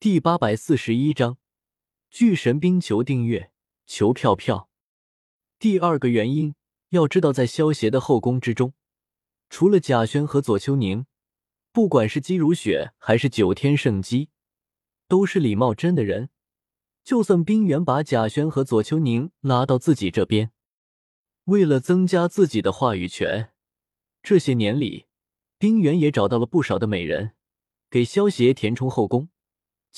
第八百四十一章巨神兵求订阅求票票。第二个原因，要知道，在萧协的后宫之中，除了贾轩和左秋宁，不管是姬如雪还是九天圣姬，都是李茂贞的人。就算冰原把贾轩和左秋宁拉到自己这边，为了增加自己的话语权，这些年里，冰原也找到了不少的美人，给萧协填充后宫。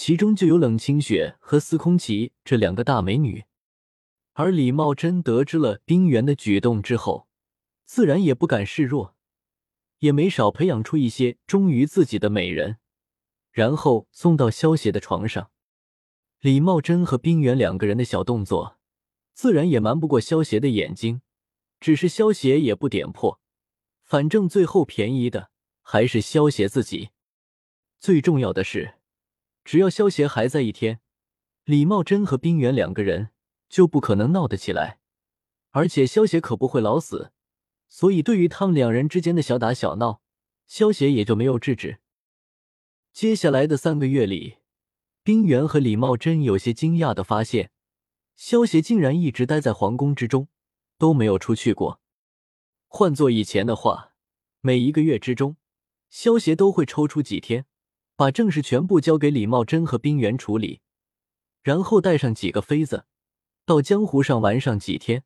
其中就有冷清雪和司空琪这两个大美女，而李茂贞得知了冰原的举动之后，自然也不敢示弱，也没少培养出一些忠于自己的美人，然后送到萧协的床上。李茂贞和冰原两个人的小动作，自然也瞒不过萧协的眼睛，只是萧协也不点破，反正最后便宜的还是萧协自己。最重要的是。只要萧协还在一天，李茂贞和冰原两个人就不可能闹得起来。而且萧协可不会老死，所以对于他们两人之间的小打小闹，萧协也就没有制止。接下来的三个月里，冰原和李茂贞有些惊讶的发现，萧协竟然一直待在皇宫之中，都没有出去过。换做以前的话，每一个月之中，萧协都会抽出几天。把正事全部交给李茂贞和冰原处理，然后带上几个妃子，到江湖上玩上几天，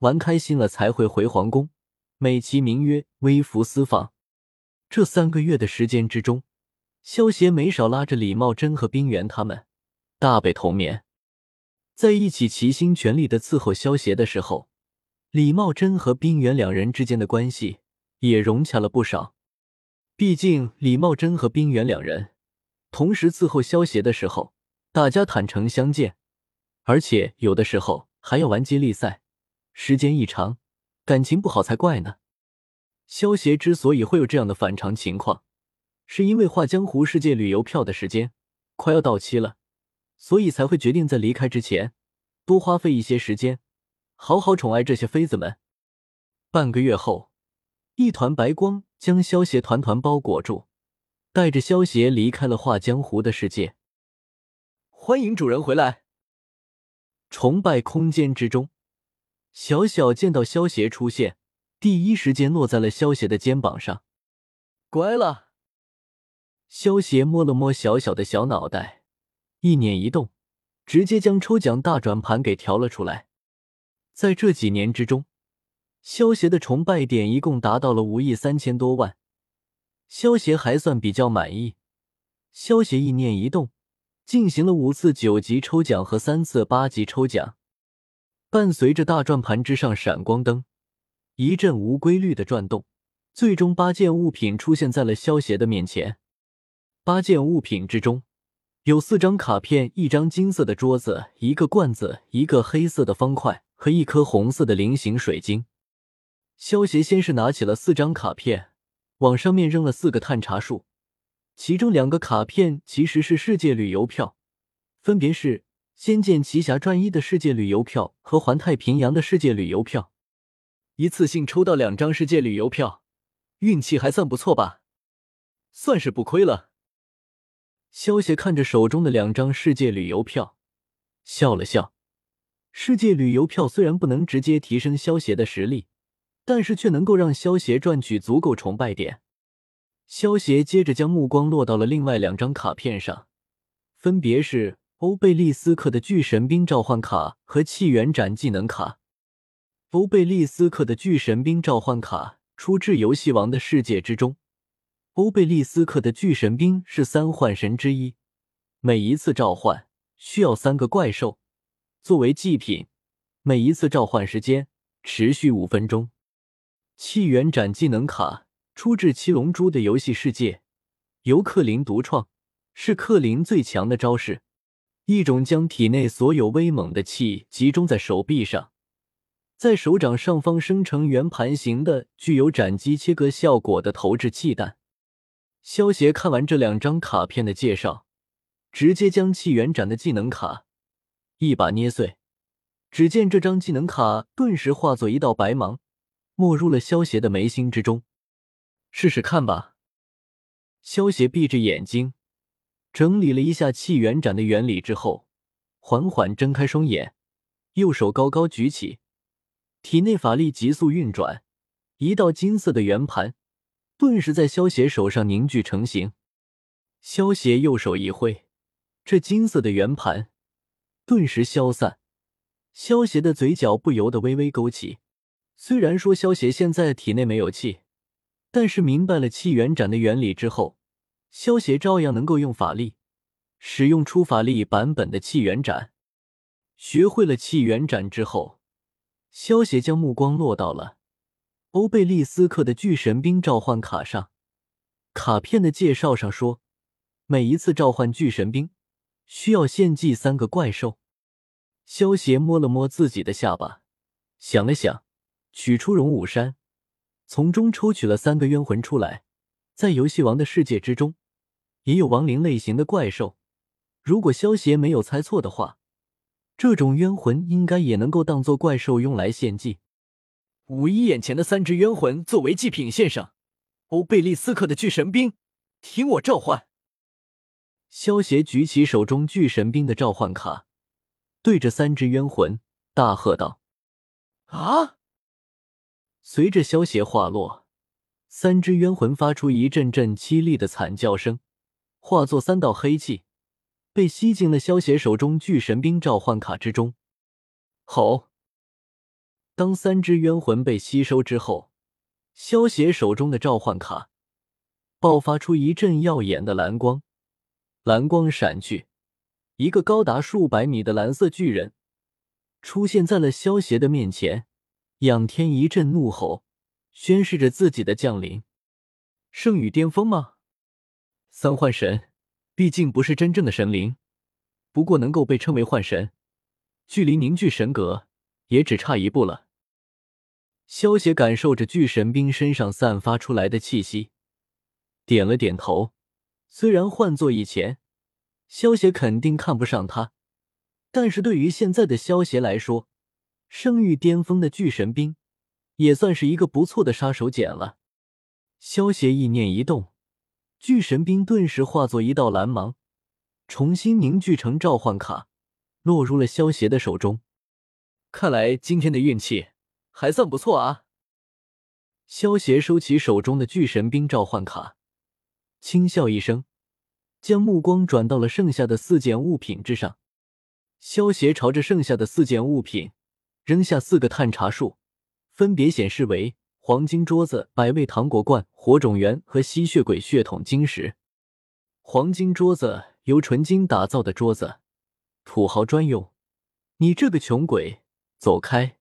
玩开心了才会回皇宫，美其名曰微服私访。这三个月的时间之中，萧协没少拉着李茂贞和冰原他们大被同眠，在一起齐心全力的伺候萧协的时候，李茂贞和冰原两人之间的关系也融洽了不少。毕竟李茂贞和冰原两人。同时伺候萧协的时候，大家坦诚相见，而且有的时候还要玩接力赛，时间一长，感情不好才怪呢。萧协之所以会有这样的反常情况，是因为画江湖世界旅游票的时间快要到期了，所以才会决定在离开之前多花费一些时间，好好宠爱这些妃子们。半个月后，一团白光将萧协团团包裹住。带着萧协离开了画江湖的世界。欢迎主人回来。崇拜空间之中，小小见到萧协出现，第一时间落在了萧协的肩膀上。乖了。萧协摸了摸小小的小脑袋，一念一动，直接将抽奖大转盘给调了出来。在这几年之中，萧协的崇拜点一共达到了五亿三千多万。萧协还算比较满意。萧协意念一动，进行了五次九级抽奖和三次八级抽奖。伴随着大转盘之上闪光灯一阵无规律的转动，最终八件物品出现在了萧协的面前。八件物品之中有四张卡片、一张金色的桌子、一个罐子、一个黑色的方块和一颗红色的菱形水晶。萧协先是拿起了四张卡片。往上面扔了四个探查术，其中两个卡片其实是世界旅游票，分别是《仙剑奇侠传一》的世界旅游票和《环太平洋》的世界旅游票。一次性抽到两张世界旅游票，运气还算不错吧？算是不亏了。萧协看着手中的两张世界旅游票，笑了笑。世界旅游票虽然不能直接提升萧协的实力。但是却能够让萧协赚取足够崇拜点。萧协接着将目光落到了另外两张卡片上，分别是欧贝利斯克的巨神兵召唤卡和气元斩技能卡。欧贝利斯克的巨神兵召唤卡出自游戏王的世界之中。欧贝利斯克的巨神兵是三幻神之一，每一次召唤需要三个怪兽作为祭品，每一次召唤时间持续五分钟。气元斩技能卡出自《七龙珠》的游戏世界，由克林独创，是克林最强的招式，一种将体内所有威猛的气集中在手臂上，在手掌上方生成圆盘形的、具有斩击切割效果的投掷气弹。萧协看完这两张卡片的介绍，直接将气元斩的技能卡一把捏碎，只见这张技能卡顿时化作一道白芒。没入了萧邪的眉心之中，试试看吧。萧邪闭着眼睛，整理了一下气元斩的原理之后，缓缓睁开双眼，右手高高举起，体内法力急速运转，一道金色的圆盘顿时在萧邪手上凝聚成型。萧邪右手一挥，这金色的圆盘顿时消散。萧邪的嘴角不由得微微勾起。虽然说萧邪现在体内没有气，但是明白了气元斩的原理之后。萧协照样能够用法力，使用出法力版本的气元斩。学会了气元斩之后，萧协将目光落到了欧贝利斯克的巨神兵召唤卡上。卡片的介绍上说，每一次召唤巨神兵需要献祭三个怪兽。萧协摸了摸自己的下巴，想了想，取出荣武山，从中抽取了三个冤魂出来，在游戏王的世界之中。也有亡灵类型的怪兽，如果萧协没有猜错的话，这种冤魂应该也能够当做怪兽用来献祭。五一眼前的三只冤魂作为祭品献上，欧贝利斯克的巨神兵，听我召唤！萧协举起手中巨神兵的召唤卡，对着三只冤魂大喝道：“啊！”随着萧协话落，三只冤魂发出一阵阵凄厉的惨叫声。化作三道黑气，被吸进了萧邪手中巨神兵召唤卡之中。吼！当三只冤魂被吸收之后，萧邪手中的召唤卡爆发出一阵耀眼的蓝光，蓝光闪去，一个高达数百米的蓝色巨人出现在了萧邪的面前。仰天一阵怒吼，宣示着自己的降临。圣域巅峰吗？三幻神毕竟不是真正的神灵，不过能够被称为幻神，距离凝聚神格也只差一步了。萧邪感受着巨神兵身上散发出来的气息，点了点头。虽然换做以前，萧邪肯定看不上他，但是对于现在的萧邪来说，圣域巅峰的巨神兵也算是一个不错的杀手锏了。萧邪意念一动。巨神兵顿时化作一道蓝芒，重新凝聚成召唤卡，落入了萧邪的手中。看来今天的运气还算不错啊！萧邪收起手中的巨神兵召唤卡，轻笑一声，将目光转到了剩下的四件物品之上。萧邪朝着剩下的四件物品扔下四个探查术，分别显示为。黄金桌子、百味糖果罐、火种源和吸血鬼血统晶石。黄金桌子由纯金打造的桌子，土豪专用。你这个穷鬼，走开！